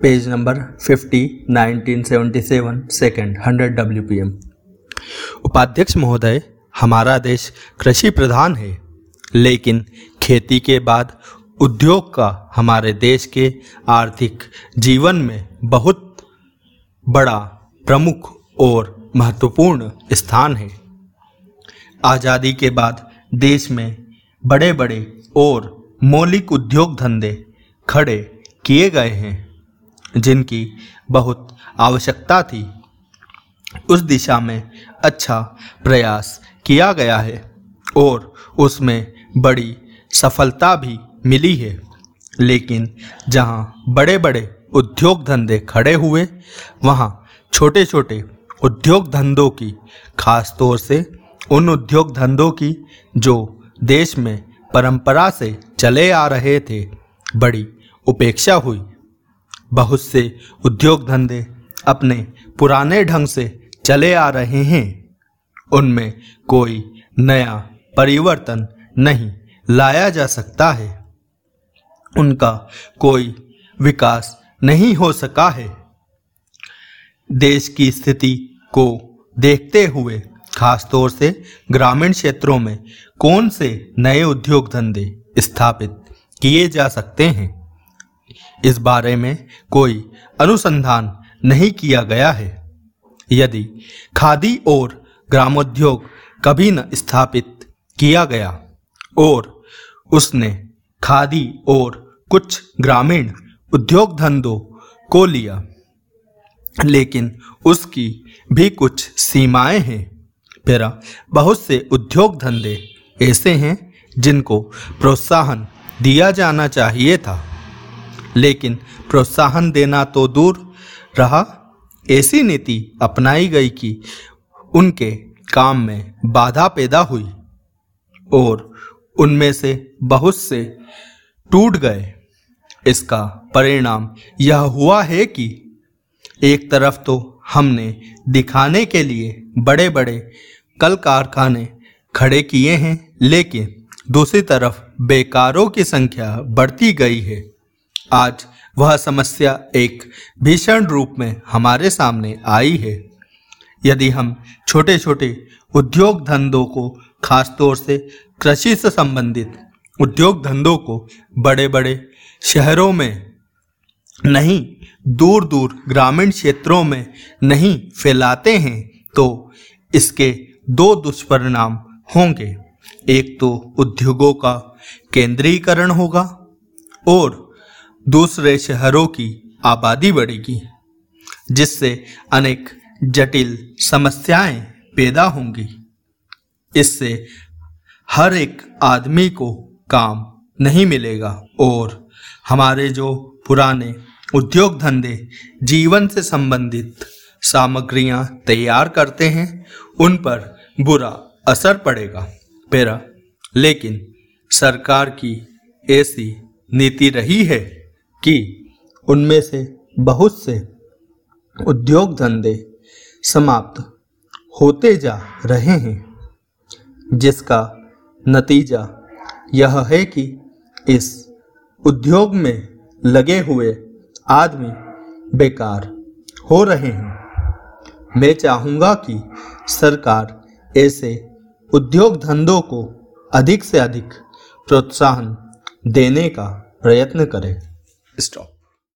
Page number 50 1977 second 100 W उपाध्यक्ष महोदय, हमारा देश कृषि प्रधान है, लेकिन खेती के बाद उद्योग का हमारे देश के आर्थिक जीवन में बहुत बड़ा प्रमुख और महत्वपूर्ण स्थान है। आज़ादी के बाद देश में बड़े बड़े और मौलिक उद्योग धंधे खड़े किए गए हैं। जिनकी बहुत आवश्यकता थी। उस दिशा में अच्छा प्रयास किया गया है और उसमें बड़ी सफलता भी मिली है। लेकिन जहाँ बड़े बड़े उद्योग धंधे खड़े हुए, वहाँ छोटे छोटे उद्योग धंधों की, खास तौर से उन उद्योग धंधों की, जो देश में परंपरा से चले आ रहे थे, बड़ी उपेक्षा हुई। बहुत से उद्योग धंधे अपने पुराने ढंग से चले आ रहे हैं। उनमें कोई नया परिवर्तन नहीं लाया जा सकता है। उनका कोई विकास नहीं हो सका है। देश की स्थिति को देखते हुए, खासतौर से ग्रामीण क्षेत्रों में, कौन से नए उद्योग धंधे स्थापित किए जा सकते हैं? इस बारे में कोई अनुसंधान नहीं किया गया है। यदि खादी और ग्रामोद्योग कभी न स्थापित किया गया और उसने खादी और कुछ ग्रामीण उद्योग धंधों को लिया, लेकिन उसकी भी कुछ सीमाएँ हैं। फिर बहुत से उद्योग धंधे ऐसे हैं जिनको प्रोत्साहन दिया जाना चाहिए था। लेकिन प्रोत्साहन देना तो दूर रहा। ऐसी नीति अपनाई गई कि उनके काम में बाधा पैदा हुई और उनमें से बहुत से टूट गए। इसका परिणाम यह हुआ है कि एक तरफ़ तो हमने दिखाने के लिए बड़े बड़े कल कारखाने खड़े किए हैं, लेकिन दूसरी तरफ़ बेकारों की संख्या बढ़ती गई है। आज वह समस्या एक भीषण रूप में हमारे सामने आई है। यदि हम छोटे छोटे उद्योग धंधों को खासतौर से कृषि से संबंधित उद्योग धंधों को बड़े बड़े शहरों में नहीं दूर दूर ग्रामीण क्षेत्रों में नहीं फैलाते हैं तो इसके दो दुष्परिणाम होंगे। एक तो उद्योगों का केंद्रीकरण होगा और दूसरे शहरों की आबादी बढ़ेगी, जिससे अनेक जटिल समस्याएँ पैदा होंगी। इससे हर एक आदमी को काम नहीं मिलेगा और हमारे जो पुराने उद्योग धंधे जीवन से संबंधित सामग्रियाँ तैयार करते हैं, उन पर बुरा असर पड़ेगा। पेरा, लेकिन सरकार की ऐसी नीति रही है कि उनमें से बहुत से उद्योग धंधे समाप्त होते जा रहे हैं, जिसका नतीजा यह है कि इस उद्योग में लगे हुए आदमी बेकार हो रहे हैं। मैं चाहूँगा कि सरकार ऐसे उद्योग धंधों को अधिक से अधिक प्रोत्साहन देने का प्रयत्न करे। ist doch